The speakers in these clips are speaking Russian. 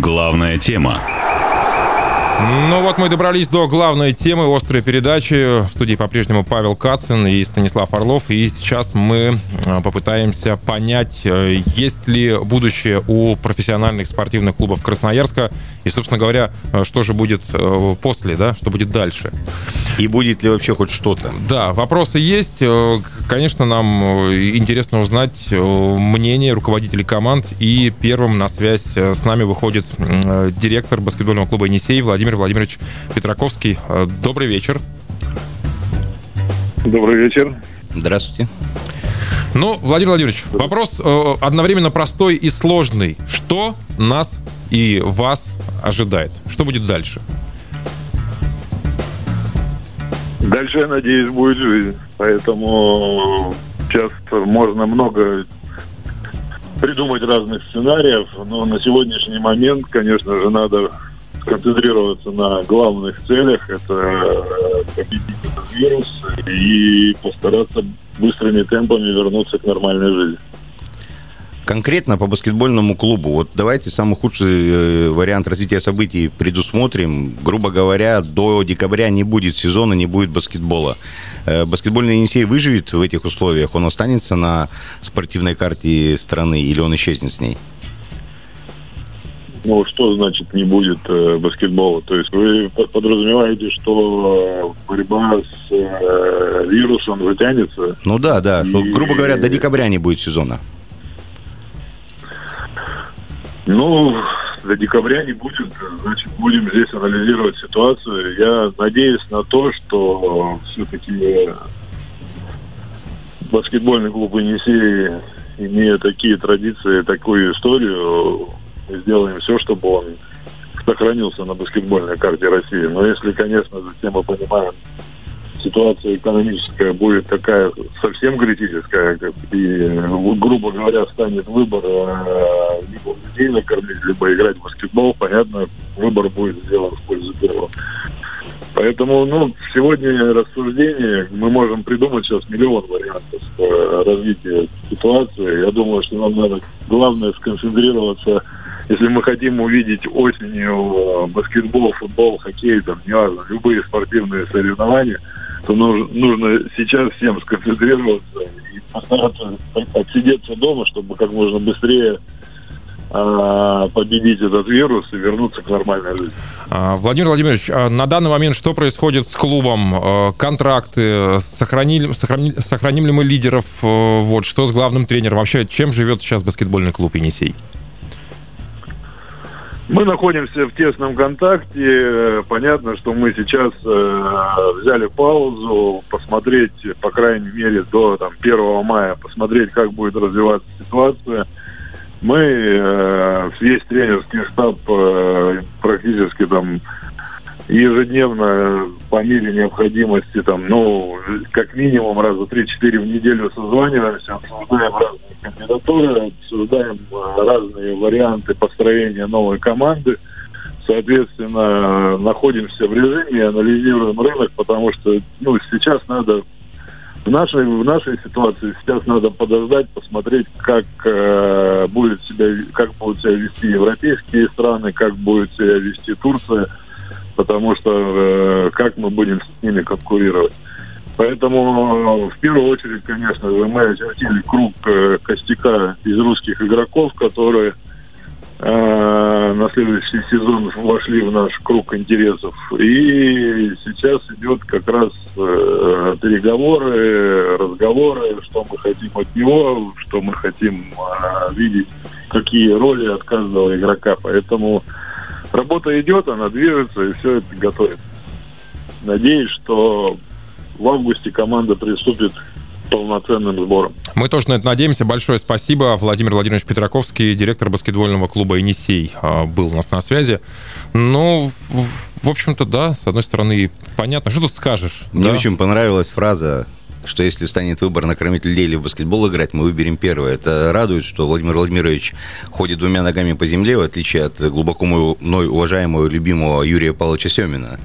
Главная тема. Ну вот мы добрались до главной темы острой передачи. В студии по-прежнему Павел Кацин и Станислав Орлов. И сейчас мы э, попытаемся понять, э, есть ли будущее у профессиональных спортивных клубов Красноярска. И, собственно говоря, э, что же будет после, да, что будет дальше. И будет ли вообще хоть что-то? Да, вопросы есть. Конечно, нам интересно узнать мнение руководителей команд. И первым на связь с нами выходит директор баскетбольного клуба «Енисей» Владимир Владимир Владимирович Петраковский. Э, добрый вечер. Добрый вечер. Здравствуйте. Ну, Владимир Владимирович, вопрос э, одновременно простой и сложный. Что нас и вас ожидает? Что будет дальше? Дальше, я надеюсь, будет жизнь. Поэтому сейчас можно много придумать разных сценариев, но на сегодняшний момент, конечно же, надо концентрироваться на главных целях. Это э, победить этот вирус и постараться быстрыми темпами вернуться к нормальной жизни. Конкретно по баскетбольному клубу, вот давайте самый худший э, вариант развития событий предусмотрим. Грубо говоря, до декабря не будет сезона, не будет баскетбола. Э, баскетбольный Енисей выживет в этих условиях? Он останется на спортивной карте страны или он исчезнет с ней? Ну, что значит не будет э, баскетбола? То есть вы подразумеваете, что борьба с э, вирусом затянется? Ну да, да. И... Что, грубо говоря, до декабря не будет сезона. Ну, до декабря не будет, значит, будем здесь анализировать ситуацию. Я надеюсь на то, что все-таки баскетбольный клуб «Енисей», имея такие традиции, такую историю, мы сделаем все, чтобы он сохранился на баскетбольной карте России. Но если, конечно, затем мы понимаем, ситуация экономическая будет такая совсем критическая, и, грубо говоря, станет выбор э, либо людей накормить, либо играть в баскетбол, понятно, выбор будет сделан в пользу первого. Поэтому, ну, сегодня рассуждение, мы можем придумать сейчас миллион вариантов э, развития ситуации. Я думаю, что нам надо главное сконцентрироваться если мы хотим увидеть осенью э, баскетбол, футбол, хоккей, там, неважно, любые спортивные соревнования, то нужно, нужно сейчас всем сконцентрироваться и постараться отсидеться дома, чтобы как можно быстрее а, победить этот вирус и вернуться к нормальной жизни. А, Владимир Владимирович, а на данный момент что происходит с клубом? Контракты, сохранили, сохранили, сохраним ли мы лидеров? Вот, что с главным тренером? Вообще, чем живет сейчас баскетбольный клуб «Енисей»? Мы находимся в тесном контакте. Понятно, что мы сейчас э, взяли паузу, посмотреть, по крайней мере, до там, 1 мая, посмотреть, как будет развиваться ситуация. Мы, э, весь тренерский штаб э, практически там ежедневно по мере необходимости, там, ну, как минимум раза 3-4 в неделю созваниваемся, обсуждаем разные кандидатуры, обсуждаем э, разные варианты построения новой команды. Соответственно, находимся в режиме, анализируем рынок, потому что ну, сейчас надо в нашей, в нашей ситуации сейчас надо подождать, посмотреть, как э, будет себя, как будут себя вести европейские страны, как будет себя вести Турция – потому что э, как мы будем с ними конкурировать. Поэтому в первую очередь, конечно же, мы очертили круг э, костяка из русских игроков, которые э, на следующий сезон вошли в наш круг интересов. И сейчас идет как раз э, переговоры, разговоры, что мы хотим от него, что мы хотим э, видеть, какие роли от каждого игрока. Поэтому работа идет, она движется, и все это готовит. Надеюсь, что в августе команда приступит к полноценным сборам. Мы тоже на это надеемся. Большое спасибо. Владимир Владимирович Петраковский, директор баскетбольного клуба «Енисей», а, был у нас на связи. Ну, в общем-то, да, с одной стороны, понятно. Что тут скажешь? Мне да? очень понравилась фраза что если станет выбор накормить людей или в баскетбол играть, мы выберем первое. Это радует, что Владимир Владимирович ходит двумя ногами по земле, в отличие от глубоко мной уважаемого, любимого Юрия Павловича Семина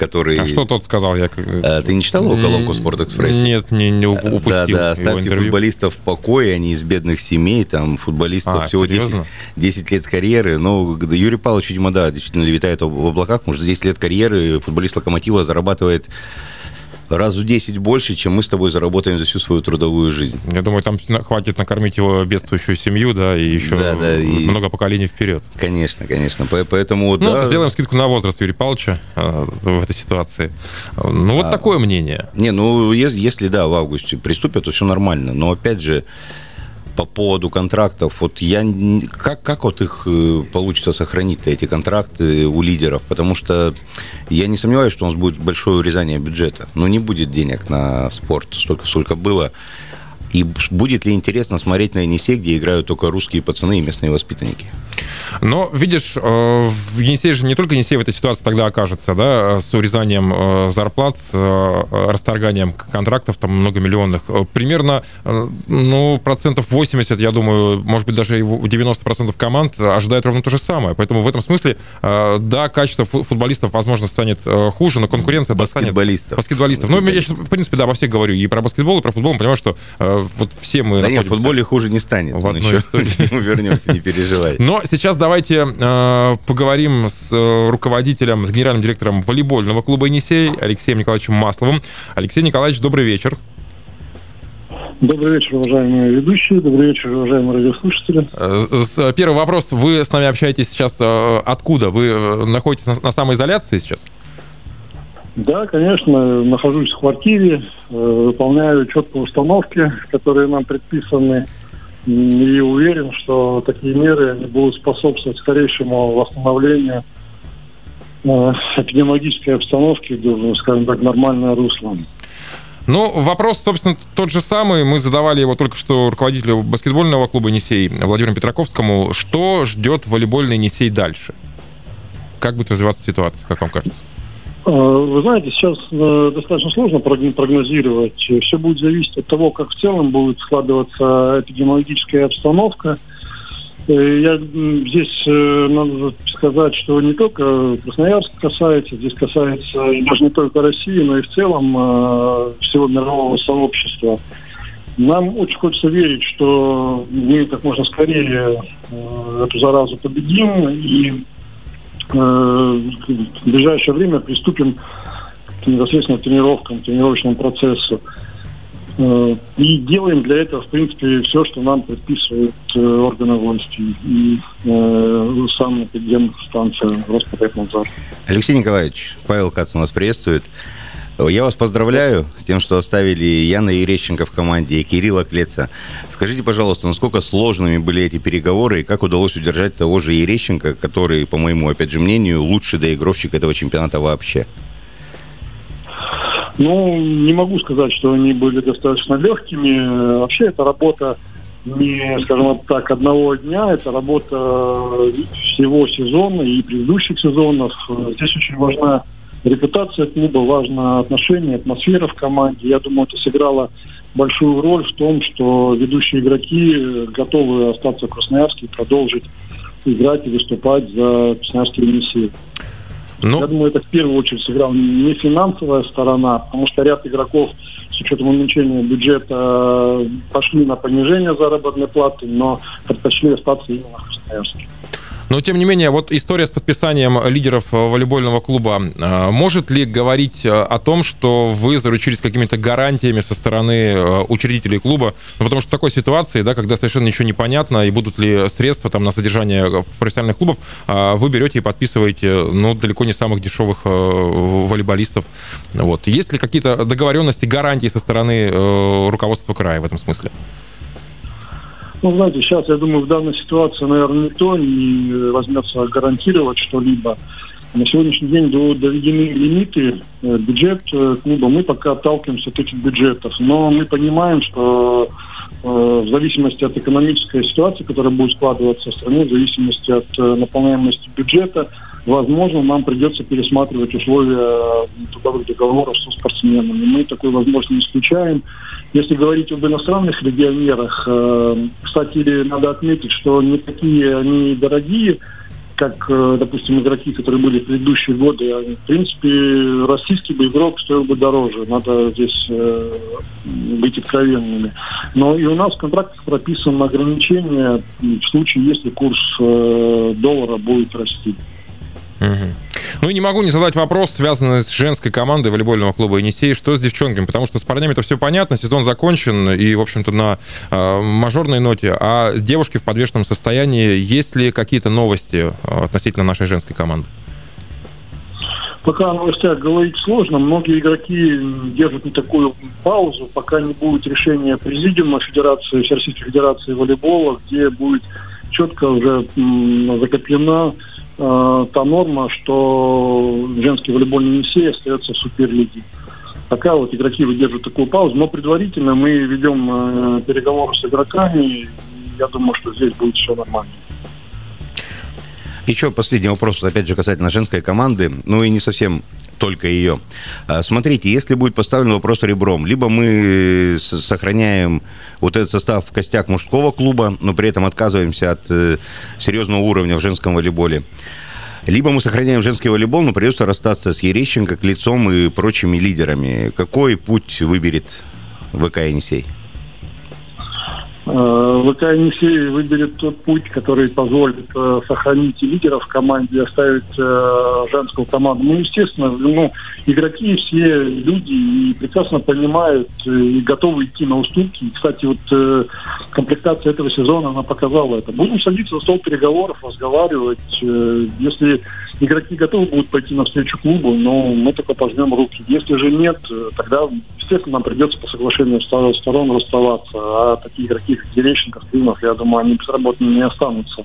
который... А что тот сказал? Я... А, ты не читал его колонку «Спорт Экспресс»? Нет, не, не упустил Да, да, оставьте футболистов в покое, они из бедных семей, там, футболистов а, всего 10, 10 лет карьеры. Ну, Юрий Павлович, видимо, да, действительно летает в облаках, может, 10 лет карьеры футболист «Локомотива» зарабатывает раз в 10 больше, чем мы с тобой заработаем за всю свою трудовую жизнь. Я думаю, там хватит накормить его бедствующую семью, да, и еще да, да, и... много поколений вперед. Конечно, конечно. Поэтому, ну, да... сделаем скидку на возраст Юрия Павловича э, в этой ситуации. Ну, вот а... такое мнение. Не, ну, если, да, в августе приступят, то все нормально. Но, опять же, по поводу контрактов, вот я как, как вот их э, получится сохранить эти контракты у лидеров, потому что я не сомневаюсь, что у нас будет большое урезание бюджета, но не будет денег на спорт столько, сколько было. И будет ли интересно смотреть на Енисей, где играют только русские пацаны и местные воспитанники? Но, видишь, э, в Енисей же не только Енисей в этой ситуации тогда окажется, да, с урезанием э, зарплат, с э, расторганием контрактов, там, многомиллионных. Примерно, ну, процентов 80, я думаю, может быть, даже и 90% команд ожидают ровно то же самое. Поэтому в этом смысле, да, качество футболистов, возможно, станет хуже, но конкуренция баскетболистов. Баскетболистов. Ну, я сейчас, в принципе, да, во всех говорю. И про баскетбол, и про футбол. Мы понимаем, что вот все мы... Да нет, в футболе хуже не станет. В одной Мы вернемся, не переживай. Но сейчас давайте э, поговорим с э, руководителем, с генеральным директором волейбольного клуба «Енисей» Алексеем Николаевичем Масловым. Алексей Николаевич, добрый вечер. Добрый вечер, уважаемые ведущие. Добрый вечер, уважаемые радиослушатели. Э, первый вопрос. Вы с нами общаетесь сейчас э, откуда? Вы э, находитесь на, на самоизоляции сейчас? Да, конечно, нахожусь в квартире, выполняю четкие установки, которые нам предписаны, и уверен, что такие меры будут способствовать скорейшему восстановлению эпидемиологической обстановки, скажем так, нормальное русло. Ну, вопрос, собственно, тот же самый. Мы задавали его только что руководителю баскетбольного клуба «Несей» Владимиру Петраковскому. Что ждет волейбольный «Несей» дальше? Как будет развиваться ситуация, как вам кажется? А, вы знаете, сейчас э, достаточно сложно прогнозировать. Все будет зависеть от того, как в целом будет складываться эпидемиологическая обстановка. Э, я здесь э, надо сказать, что не только Красноярск касается, здесь касается даже не только России, но и в целом всего мирового сообщества. Нам очень хочется верить, что мы как можно скорее эту заразу победим и в ближайшее время приступим к непосредственно тренировкам, тренировочному процессу. Э, и делаем для этого, в принципе, все, что нам предписывают э, органы власти и э, сам станция Роспотребнадзор. Алексей Николаевич, Павел Кац нас приветствует. Я вас поздравляю с тем, что оставили Яна Ерещенко в команде и Кирилла Клеца. Скажите, пожалуйста, насколько сложными были эти переговоры и как удалось удержать того же Ерещенко, который, по моему, опять же, мнению, лучший доигровщик этого чемпионата вообще? Ну, не могу сказать, что они были достаточно легкими. Вообще, это работа не, скажем так, одного дня, это работа всего сезона и предыдущих сезонов. Здесь очень важна репутация клуба, важно отношение, атмосфера в команде. Я думаю, это сыграло большую роль в том, что ведущие игроки готовы остаться в Красноярске и продолжить играть и выступать за красноярские миссии. Ну... Я думаю, это в первую очередь сыграла не финансовая сторона, потому что ряд игроков с учетом уменьшения бюджета пошли на понижение заработной платы, но предпочли остаться именно в Красноярске. Но, тем не менее, вот история с подписанием лидеров волейбольного клуба а, может ли говорить а, о том, что вы заручились какими-то гарантиями со стороны учредителей клуба? Ну, потому что в такой ситуации, да, когда совершенно ничего не понятно, и будут ли средства там на содержание профессиональных клубов, вы берете и подписываете, ну, далеко не самых дешевых волейболистов. Вот. Есть ли какие-то договоренности, гарантии со стороны руководства края в этом смысле? Ну, знаете, сейчас, я думаю, в данной ситуации, наверное, никто не возьмется гарантировать что-либо. На сегодняшний день доведены лимиты, э, бюджет э, клуба. Мы пока отталкиваемся от этих бюджетов. Но мы понимаем, что э, в зависимости от экономической ситуации, которая будет складываться в стране, в зависимости от наполняемости бюджета, возможно, нам придется пересматривать условия трудовых договоров со спортсменами. Мы такой возможность не исключаем. Если говорить об иностранных легионерах, э, кстати, надо отметить, что не такие они дорогие, как, э, допустим, игроки, которые были в предыдущие годы, в принципе, российский бы игрок стоил бы дороже. Надо здесь э, быть откровенными. Но и у нас в контрактах прописано ограничение в случае, если курс э, доллара будет расти. Угу. Ну и не могу не задать вопрос, связанный с женской командой волейбольного клуба «Енисей». Что с девчонками? Потому что с парнями это все понятно, сезон закончен и, в общем-то, на э, мажорной ноте. А девушки в подвешенном состоянии, есть ли какие-то новости а, относительно нашей женской команды? Пока о новостях говорить сложно. Многие игроки держат не такую паузу, пока не будет решения президиума Федерации, Всероссийской Федерации волейбола, где будет четко уже закреплена э, та норма, что женский волейбольный Енисей остается в суперлиге. Пока вот игроки выдерживают такую паузу, но предварительно мы ведем э, переговоры с игроками, и я думаю, что здесь будет все нормально. Еще последний вопрос, опять же, касательно женской команды, ну и не совсем только ее. А, смотрите, если будет поставлен вопрос ребром, либо мы сохраняем вот этот состав в костях мужского клуба, но при этом отказываемся от э, серьезного уровня в женском волейболе, либо мы сохраняем женский волейбол, но придется расстаться с Ерещенко, Клецом и прочими лидерами. Какой путь выберет ВК «Енисей»? Э, ВК Енисей выберет тот путь, который позволит э, сохранить и лидеров в команде, и оставить э, женскую команду. Ну, естественно, ну, игроки все люди и прекрасно понимают и готовы идти на уступки. И, кстати, вот комплектация этого сезона, она показала это. Будем садиться за стол переговоров, разговаривать. Если игроки готовы будут пойти навстречу клубу, но мы только пожмем руки. Если же нет, тогда, естественно, нам придется по соглашению сторон расставаться. А такие игроки, как Терещенко, Климов, я думаю, они безработными не останутся.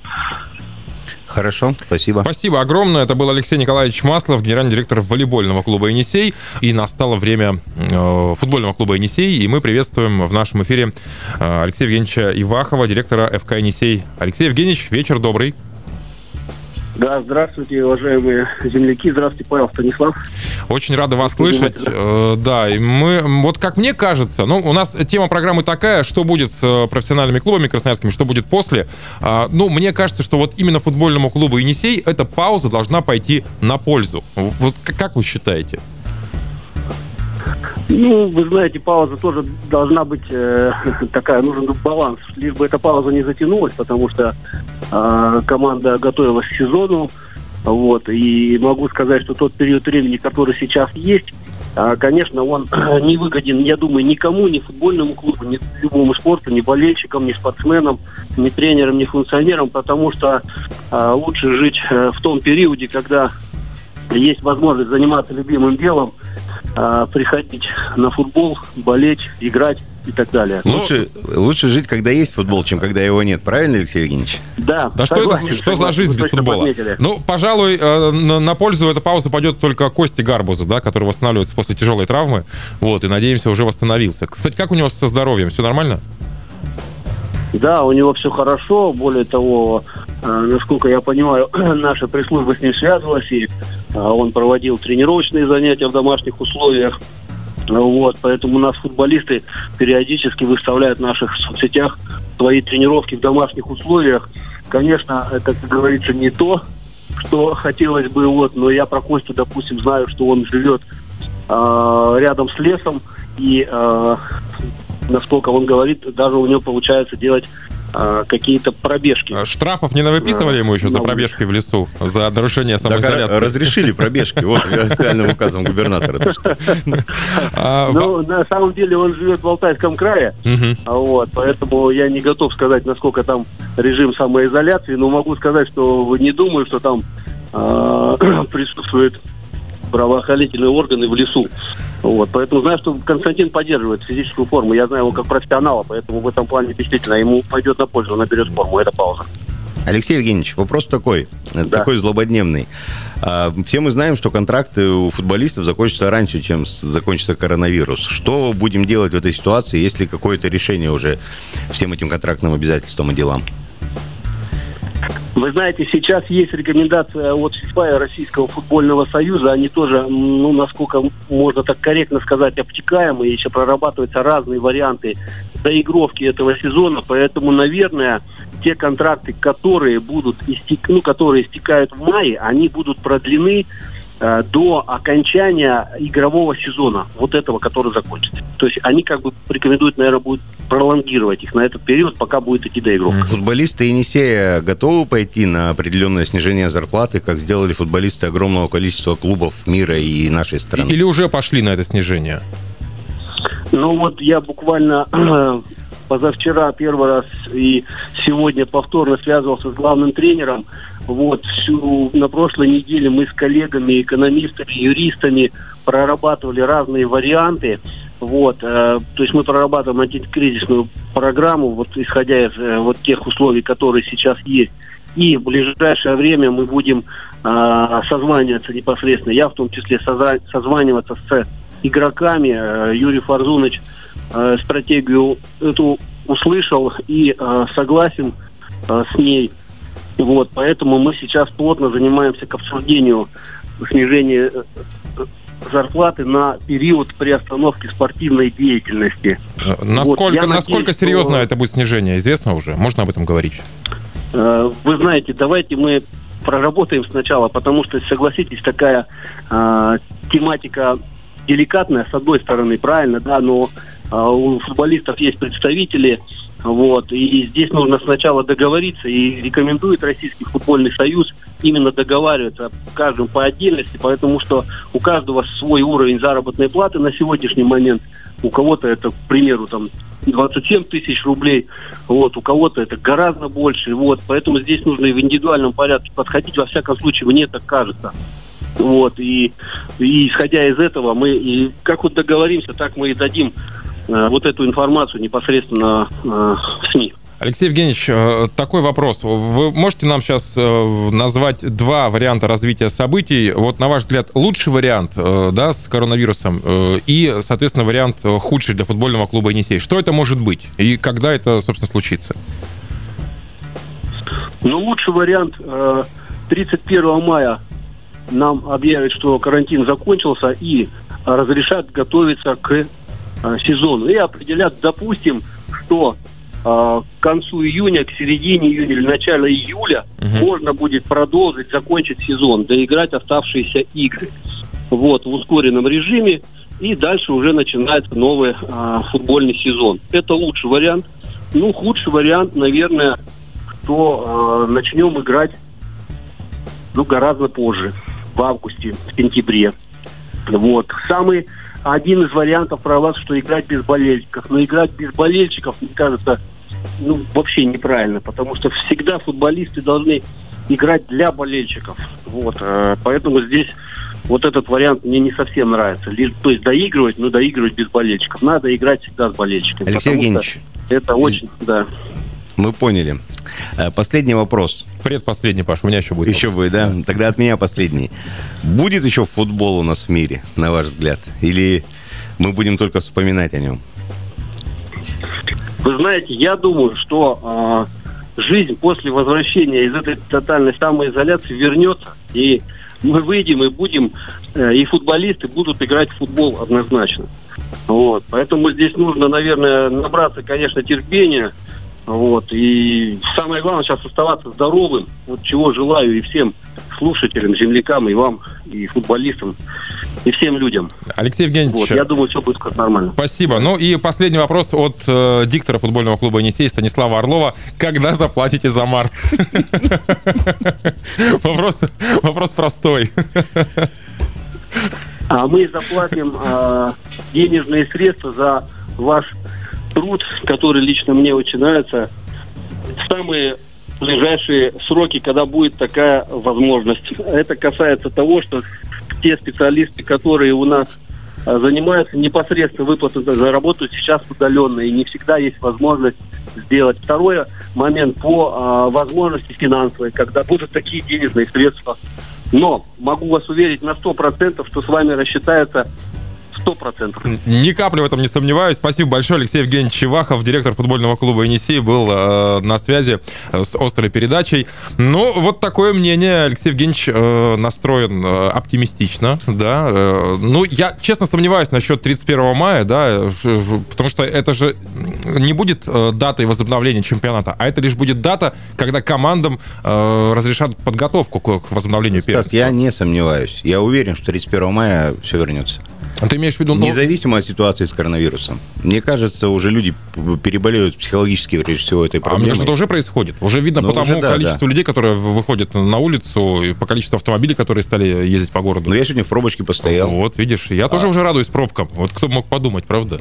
Хорошо, спасибо. Спасибо огромное. Это был Алексей Николаевич Маслов, генеральный директор волейбольного клуба «Енисей». И настало время э, футбольного клуба «Енисей». И мы приветствуем в нашем эфире э, Алексея Евгеньевича Ивахова, директора ФК «Енисей». Алексей Евгеньевич, вечер добрый. Да, здравствуйте, уважаемые земляки. Здравствуйте, Павел Станислав. Очень рады вас слышать. Э, да, и мы, вот как мне кажется, ну, у нас тема программы такая, что будет с э, профессиональными клубами красноярскими, что будет после. А, ну, мне кажется, что вот именно футбольному клубу «Енисей» эта пауза должна пойти на пользу. Вот как вы считаете? Ну, вы знаете, пауза тоже должна быть э, такая, нужен баланс. Лишь бы эта пауза не затянулась, потому что э, команда готовилась к сезону. Вот, и могу сказать, что тот период времени, который сейчас есть, э, конечно, он не выгоден, я думаю, никому, ни футбольному клубу, ни любому спорту, ни болельщикам, ни спортсменам, ни тренерам, ни функционерам, потому что э, лучше жить э, в том периоде, когда есть возможность заниматься любимым делом, а, приходить на футбол, болеть, играть и так далее. Лучше, лучше жить, когда есть футбол, чем когда его нет, правильно, Алексей Евгеньевич? Да. Да что это, что за жизнь без футбола? Подметили. Ну, пожалуй, э, на, на пользу эта пауза пойдет только Кости Гарбузу, да, который восстанавливается после тяжелой травмы. Вот, и надеемся, уже восстановился. Кстати, как у него со здоровьем? Все нормально? Да, у него все хорошо. Более того, э, насколько я понимаю, наша пресс-служба с ним связывалась, и э, он проводил тренировочные занятия в домашних условиях. Вот, поэтому у нас футболисты периодически выставляют в наших соцсетях свои тренировки в домашних условиях. Конечно, это, как говорится, не то, что хотелось бы, вот, но я про Костю, допустим, знаю, что он живет э, рядом с лесом, и э, насколько он говорит, даже у него получается делать а, какие-то пробежки. А штрафов не навыписывали ему еще за пробежки в лесу, за нарушение самоизоляции? Так, разрешили пробежки, вот, официальным указом губернатора. А, ну, на самом деле он живет в Алтайском крае, вот, поэтому я не готов сказать, насколько там режим самоизоляции, но могу сказать, что не думаю, что там присутствует правоохранительные органы в лесу. Вот, поэтому знаю, что Константин поддерживает физическую форму. Я знаю его как профессионала, поэтому в этом плане действительно ему пойдет на пользу, он наберет форму. Это пауза. Алексей Евгеньевич, вопрос такой, да. такой злободневный. А, все мы знаем, что контракты у футболистов закончатся раньше, чем закончится коронавирус. Что будем делать в этой ситуации, если какое-то решение уже всем этим контрактным обязательствам и делам? Вы знаете, сейчас есть рекомендация от ФИФА и Российского футбольного союза. Они тоже, ну, насколько можно так корректно сказать, обтекаемые. Еще прорабатываются разные варианты доигровки этого сезона. Поэтому, наверное, те контракты, которые будут истек... ну, которые истекают в мае, они будут продлены Э, до окончания игрового сезона, вот этого, который закончится. То есть они как бы рекомендуют, наверное, будет пролонгировать их на этот период, пока будет идти до игры. Футболисты Енисея готовы пойти на определенное снижение зарплаты, как сделали футболисты огромного количества клубов мира и нашей страны? Или уже пошли на это снижение? Ну вот я буквально позавчера первый раз и сегодня повторно связывался с главным тренером вот, всю, на прошлой неделе мы с коллегами, экономистами, юристами прорабатывали разные варианты. Вот, э, то есть мы прорабатываем антикризисную программу, вот исходя из э, вот тех условий, которые сейчас есть. И в ближайшее время мы будем э, созваниваться непосредственно, я в том числе соза- созваниваться с игроками. Э, Юрий Фарзунович э, стратегию эту услышал и э, согласен э, с ней. Вот, поэтому мы сейчас плотно занимаемся к обсуждению снижения э, э, зарплаты на период приостановки спортивной деятельности. Э, насколько, вот, насколько надеюсь, серьезно что... это будет снижение, известно уже? Можно об этом говорить? Вы знаете, давайте мы проработаем сначала, потому что, согласитесь, такая э, тематика деликатная, с одной стороны, правильно, да, но э, у футболистов есть представители, вот. И здесь нужно сначала договориться, и рекомендует Российский футбольный союз именно договариваться каждым по отдельности, потому что у каждого свой уровень заработной платы на сегодняшний момент. У кого-то это, к примеру, там 27 тысяч рублей, вот, у кого-то это гораздо больше, вот, поэтому здесь нужно и в индивидуальном порядке подходить, во всяком случае, мне так кажется. Вот, и, и исходя из этого, мы, и как вот договоримся, так мы и дадим вот эту информацию непосредственно э, в СМИ. Алексей Евгеньевич, э, такой вопрос. Вы можете нам сейчас назвать два варианта развития событий? Вот, на ваш взгляд, лучший вариант да, с коронавирусом и, соответственно, вариант худший для футбольного клуба «Енисей». Что это может быть? И когда это, собственно, случится? Ну, лучший вариант 31 мая нам объявят, что карантин закончился и разрешат готовиться к э, сезону и определят, допустим, что э, к концу июня, к середине июня или началу июля угу. можно будет продолжить, закончить сезон, доиграть оставшиеся игры. Вот, в ускоренном режиме. И дальше уже начинается новый э, футбольный сезон. Это лучший вариант. Ну, худший вариант, наверное, что э, начнем играть ну, гораздо позже, в августе, в сентябре. Вот. Самый один из вариантов про вас, что играть без болельщиков. Но играть без болельщиков, мне кажется, ну, вообще неправильно, потому что всегда футболисты должны играть для болельщиков. Вот. Э, поэтому здесь вот этот вариант мне не совсем нравится. То есть доигрывать, но доигрывать без болельщиков. Надо играть всегда с болельщиками. Алексей Евгеньевич. Это очень, да. Мы поняли. Э, последний вопрос. Предпоследний, Паш, у меня еще будет. Еще будет, да? Тогда от меня последний. Будет еще футбол у нас в мире, на ваш взгляд? Или мы будем только вспоминать о нем? Вы знаете, я думаю, что э, жизнь после возвращения из этой тотальной самоизоляции вернется, и мы выйдем и будем, э, и футболисты будут играть в футбол однозначно. Вот. Поэтому здесь нужно, наверное, набраться, конечно, терпения, вот. И самое главное сейчас оставаться здоровым, вот чего желаю и всем слушателям, землякам, и вам, и футболистам, и всем людям. Алексей Евгеньевич, вот, я думаю, все будет как нормально. Спасибо. Ну и последний вопрос от э, диктора футбольного клуба «Енисей» Станислава Орлова. Когда заплатите за март? Вопрос, простой. А мы заплатим э, денежные средства за ваш труд, который лично мне очень нравится, самые ближайшие сроки, когда будет такая возможность. Это касается того, что те специалисты, которые у нас а, занимаются непосредственно выплатой за работу, сейчас удаленно, и не всегда есть возможность сделать. Второй момент по а, возможности финансовой, когда будут такие денежные средства. Но могу вас уверить на 100%, что с вами рассчитается Сто процентов. Ни капли в этом не сомневаюсь. Спасибо большое. Алексей Евгеньевич Чевахов, директор футбольного клуба «Енисей», был э, на связи с острой передачей. Ну, вот такое мнение. Алексей Евгеньевич э, настроен э, оптимистично, да. Э, ну, я честно сомневаюсь насчет 31 мая, да, потому что это же не будет э, датой возобновления чемпионата, а это лишь будет дата, когда командам э, разрешат подготовку к возобновлению Стас, первенства. я не сомневаюсь. Я уверен, что 31 мая все вернется. А ты имеешь в виду... Ну... Независимо от ситуации с коронавирусом. Мне кажется, уже люди переболеют психологически, прежде всего, этой проблемой. А мне кажется, это уже происходит. Уже видно Но ну, по тому да, количеству да. людей, которые выходят на улицу, и по количеству автомобилей, которые стали ездить по городу. Но я сегодня в пробочке постоял. Вот, видишь, я а. тоже уже радуюсь пробкам. Вот кто мог подумать, правда?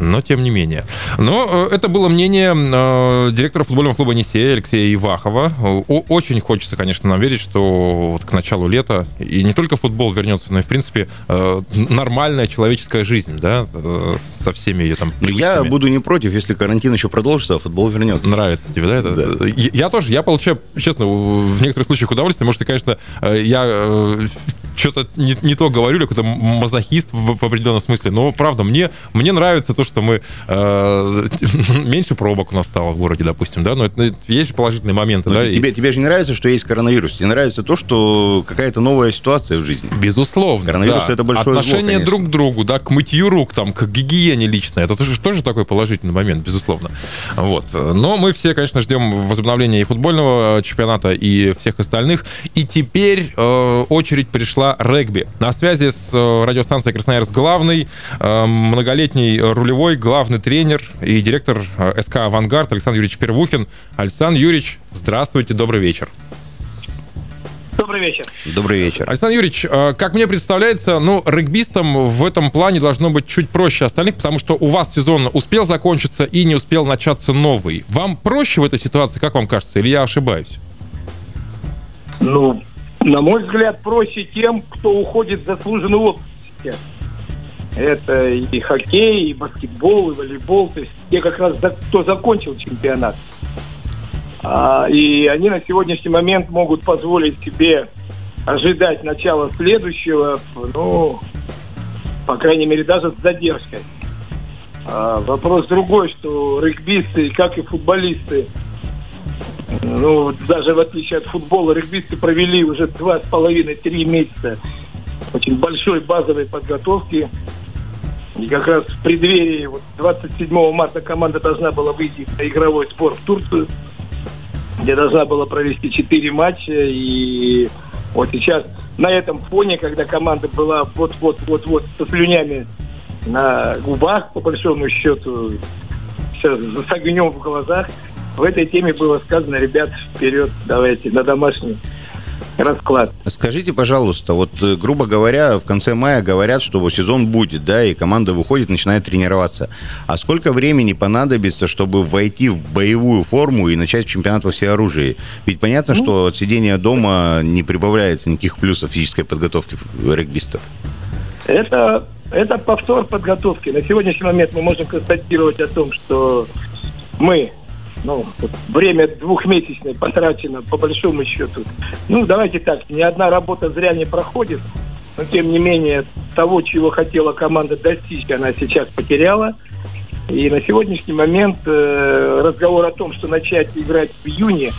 Но тем не менее. Но э, это было мнение э, директора футбольного клуба «Несея» Алексея Ивахова. О, очень хочется, конечно, нам верить, что вот к началу лета и не только футбол вернется, но и, в принципе, э, нормальная человеческая жизнь, да, э, со всеми ее там ну, Я буду не против, если карантин еще продолжится, а футбол вернется. Нравится тебе, да? Это? да. Я, я тоже, я получаю, честно, в некоторых случаях удовольствие, может, конечно, э, я э, что-то не, не то говорю, какой-то мазохист в, в определенном смысле. Но правда, мне, мне нравится то, что мы э, меньше пробок у нас стало в городе, допустим, да, но это, есть же положительные моменты. Но да, тебе, и... тебе же не нравится, что есть коронавирус. Тебе нравится то, что какая-то новая ситуация в жизни. Безусловно. Коронавирус да. это большое Отношение зло, друг к другу, да, к мытью рук, там, к гигиене личной. Это тоже, тоже такой положительный момент, безусловно. Вот. Но мы все, конечно, ждем возобновления и футбольного чемпионата, и всех остальных. И теперь э, очередь пришла регби. На связи с э, радиостанцией Красноярск главный, э, многолетний рулевой, главный тренер и директор э, СК «Авангард» Александр Юрьевич Первухин. Александр Юрьевич, здравствуйте, добрый вечер. Добрый вечер. Добрый вечер. Александр Юрьевич, как мне представляется, ну, регбистам в этом плане должно быть чуть проще остальных, потому что у вас сезон успел закончиться и не успел начаться новый. Вам проще в этой ситуации, как вам кажется, или я ошибаюсь? Ну, на мой взгляд, проще тем, кто уходит в заслуженный отпуск. Это и хоккей, и баскетбол, и волейбол. То есть те как раз, кто закончил чемпионат. А, и они на сегодняшний момент могут позволить себе ожидать начала следующего, ну, по крайней мере, даже с задержкой. А, вопрос другой, что регбисты, как и футболисты, ну, даже в отличие от футбола, регбисты провели уже два с половиной-три месяца очень большой базовой подготовки. И как раз в преддверии вот 27 марта команда должна была выйти на игровой сбор в Турцию, где должна была провести четыре матча. И вот сейчас на этом фоне, когда команда была вот-вот-вот-вот со слюнями на губах, по большому счету, с огнем в глазах, в этой теме было сказано, ребят, вперед, давайте, на домашний расклад. Скажите, пожалуйста, вот, э, грубо говоря, в конце мая говорят, что сезон будет, да, и команда выходит, начинает тренироваться. А сколько времени понадобится, чтобы войти в боевую форму и начать чемпионат во всеоружии? Ведь понятно, ну, что от сидения дома не прибавляется никаких плюсов физической подготовки регбистов. Это, это повтор подготовки. На сегодняшний момент мы можем констатировать о том, что мы ну, время двухмесячное потрачено по большому счету. Ну, давайте так, ни одна работа зря не проходит, но тем не менее того, чего хотела команда достичь, она сейчас потеряла. И на сегодняшний момент э, разговор о том, что начать играть в июне,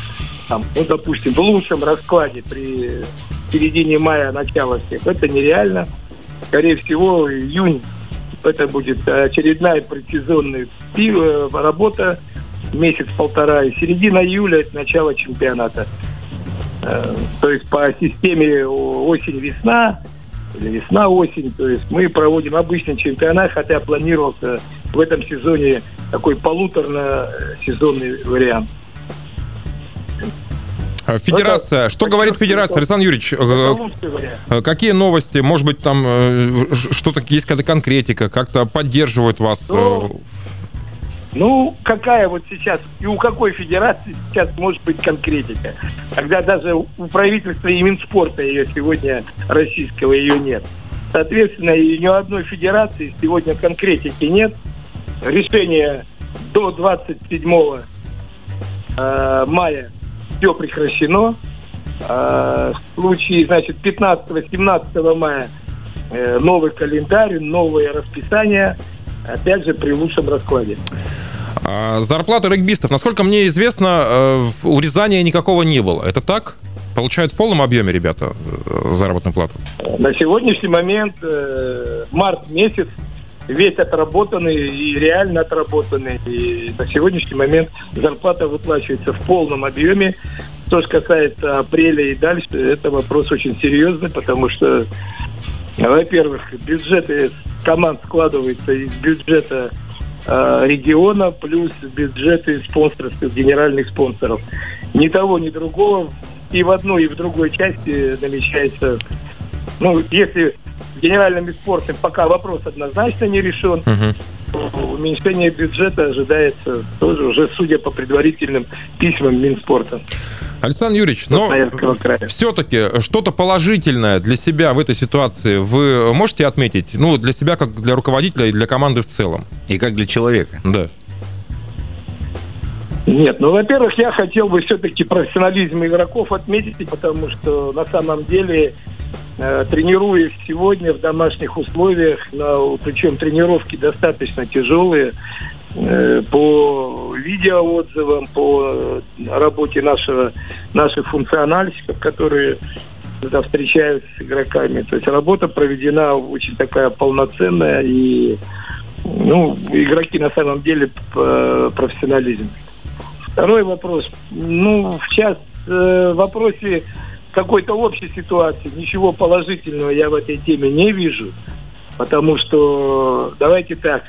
там, ну, допустим, в лучшем раскладе при середине мая, начало всех, это нереально. Скорее всего, июнь это будет очередная предсезонная э, работа месяц-полтора, и середина июля – это начало чемпионата. Э, то есть по системе осень-весна или весна-осень, то есть мы проводим обычный чемпионат, хотя планировался в этом сезоне такой полуторно-сезонный вариант. А федерация. Это, что говорит федерация, Александр Юрьевич? Э, какие новости? Может быть, там э, что-то есть какая-то конкретика? Как-то поддерживают вас? Ну, ну, какая вот сейчас, и у какой федерации сейчас может быть конкретика? Когда даже у правительства и Минспорта ее сегодня российского ее нет. Соответственно, и ни одной федерации сегодня конкретики нет. Решение до 27 э, мая все прекращено. Э, в случае, значит, 15-17 мая э, новый календарь, новое расписание, опять же, при лучшем раскладе. А зарплата регбистов, насколько мне известно, э, урезания никакого не было. Это так? Получают в полном объеме ребята э, заработную плату? На сегодняшний момент, э, март месяц, весь отработанный и реально отработанный. И на сегодняшний момент зарплата выплачивается в полном объеме. Что же касается апреля и дальше, это вопрос очень серьезный, потому что, во-первых, бюджеты команд складываются из бюджета э, региона плюс бюджеты спонсорских, генеральных спонсоров. Ни того, ни другого и в одной, и в другой части намечается, ну, если генеральными спортом пока вопрос однозначно не решен, угу. Уменьшение бюджета ожидается тоже уже, судя по предварительным письмам Минспорта. Александр Юрьевич, но все-таки что-то положительное для себя в этой ситуации вы можете отметить? Ну, для себя, как для руководителя и для команды в целом. И как для человека. Да. Нет, ну, во-первых, я хотел бы все-таки профессионализм игроков отметить, потому что на самом деле тренируясь сегодня в домашних условиях, на, причем тренировки достаточно тяжелые, э, по видеоотзывам, по работе нашего, наших функциональщиков, которые когда встречаются с игроками. То есть работа проведена очень такая полноценная и ну, игроки на самом деле профессионализм. Второй вопрос. Ну, сейчас э, в вопросе какой-то общей ситуации ничего положительного я в этой теме не вижу. Потому что, давайте так,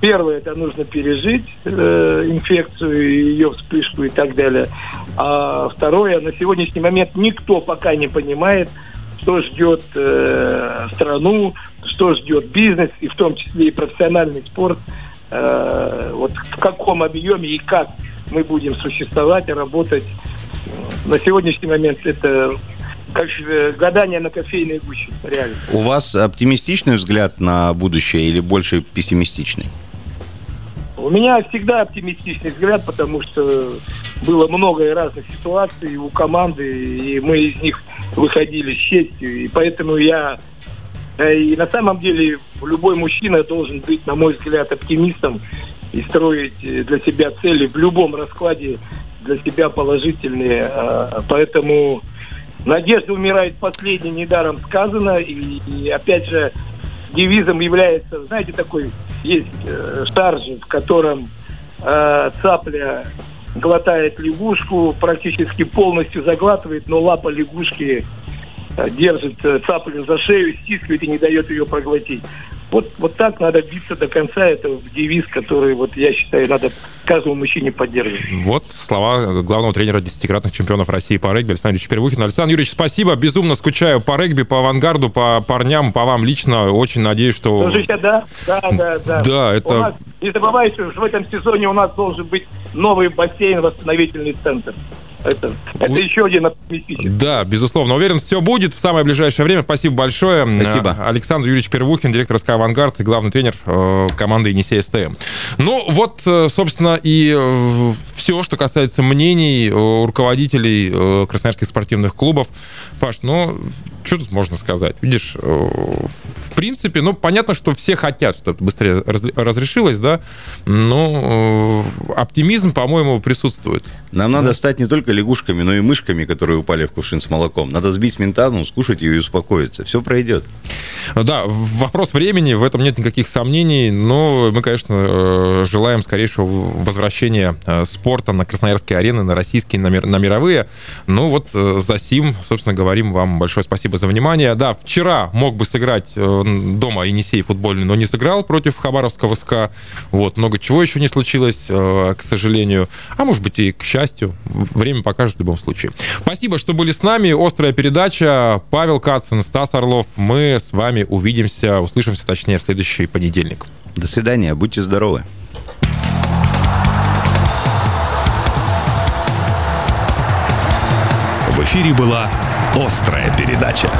первое, это нужно пережить э, инфекцию, ее вспышку и так далее. А второе, на сегодняшний момент никто пока не понимает, что ждет э, страну, что ждет бизнес, и в том числе и профессиональный спорт, э, вот в каком объеме и как мы будем существовать работать. На сегодняшний момент это как гадание на кофейной гуще, реально. У вас оптимистичный взгляд на будущее или больше пессимистичный? У меня всегда оптимистичный взгляд, потому что было много разных ситуаций у команды, и мы из них выходили с честью. И поэтому я... И на самом деле любой мужчина должен быть, на мой взгляд, оптимистом и строить для себя цели в любом раскладе для себя положительные. А, поэтому надежда умирает последней, недаром сказано. И, и опять же, девизом является, знаете, такой есть э, шаржи, в котором э, цапля глотает лягушку, практически полностью заглатывает, но лапа лягушки э, держит э, цаплю за шею, стискивает и не дает ее проглотить. Вот, вот так надо биться до конца. Это девиз, который, вот я считаю, надо каждому мужчине поддерживать. Вот слова главного тренера десятикратных чемпионов России по регби Александр Юрьевич Первухин. Александр Юрьевич, спасибо. Безумно скучаю по регби, по авангарду, по парням, по вам лично. Очень надеюсь, что... Слушайте, да, да, да, да. Да, это... нас, не забывайте, что в этом сезоне у нас должен быть новый бассейн, восстановительный центр. Это, это еще один. Да, безусловно. Уверен, все будет в самое ближайшее время. Спасибо большое. Спасибо. Александр Юрьевич Первухин, директор СК «Авангард» и главный тренер э, команды «Енисей СТМ». Ну, вот, э, собственно, и э, все, что касается мнений э, руководителей э, красноярских спортивных клубов. Паш, ну, что тут можно сказать? Видишь, э, в принципе, ну, понятно, что все хотят, чтобы это быстрее разрешилось, да, но оптимизм, по-моему, присутствует. Нам да? надо стать не только лягушками, но и мышками, которые упали в кувшин с молоком. Надо сбить ментану, скушать ее и успокоиться. Все пройдет. Да, вопрос времени, в этом нет никаких сомнений, но мы, конечно, желаем скорейшего возвращения спорта на Красноярские арены, на российские, на, мир, на мировые. Ну вот за сим, собственно, говорим вам большое спасибо за внимание. Да, вчера мог бы сыграть э, дома Енисей футбольный, но не сыграл против Хабаровского СКА. Вот, много чего еще не случилось, э, к сожалению. А может быть и к счастью. Время покажет в любом случае. Спасибо, что были с нами. Острая передача. Павел Кацин, Стас Орлов. Мы с вами увидимся, услышимся, точнее, в следующий понедельник. До свидания. Будьте здоровы. В эфире была «Острая передача».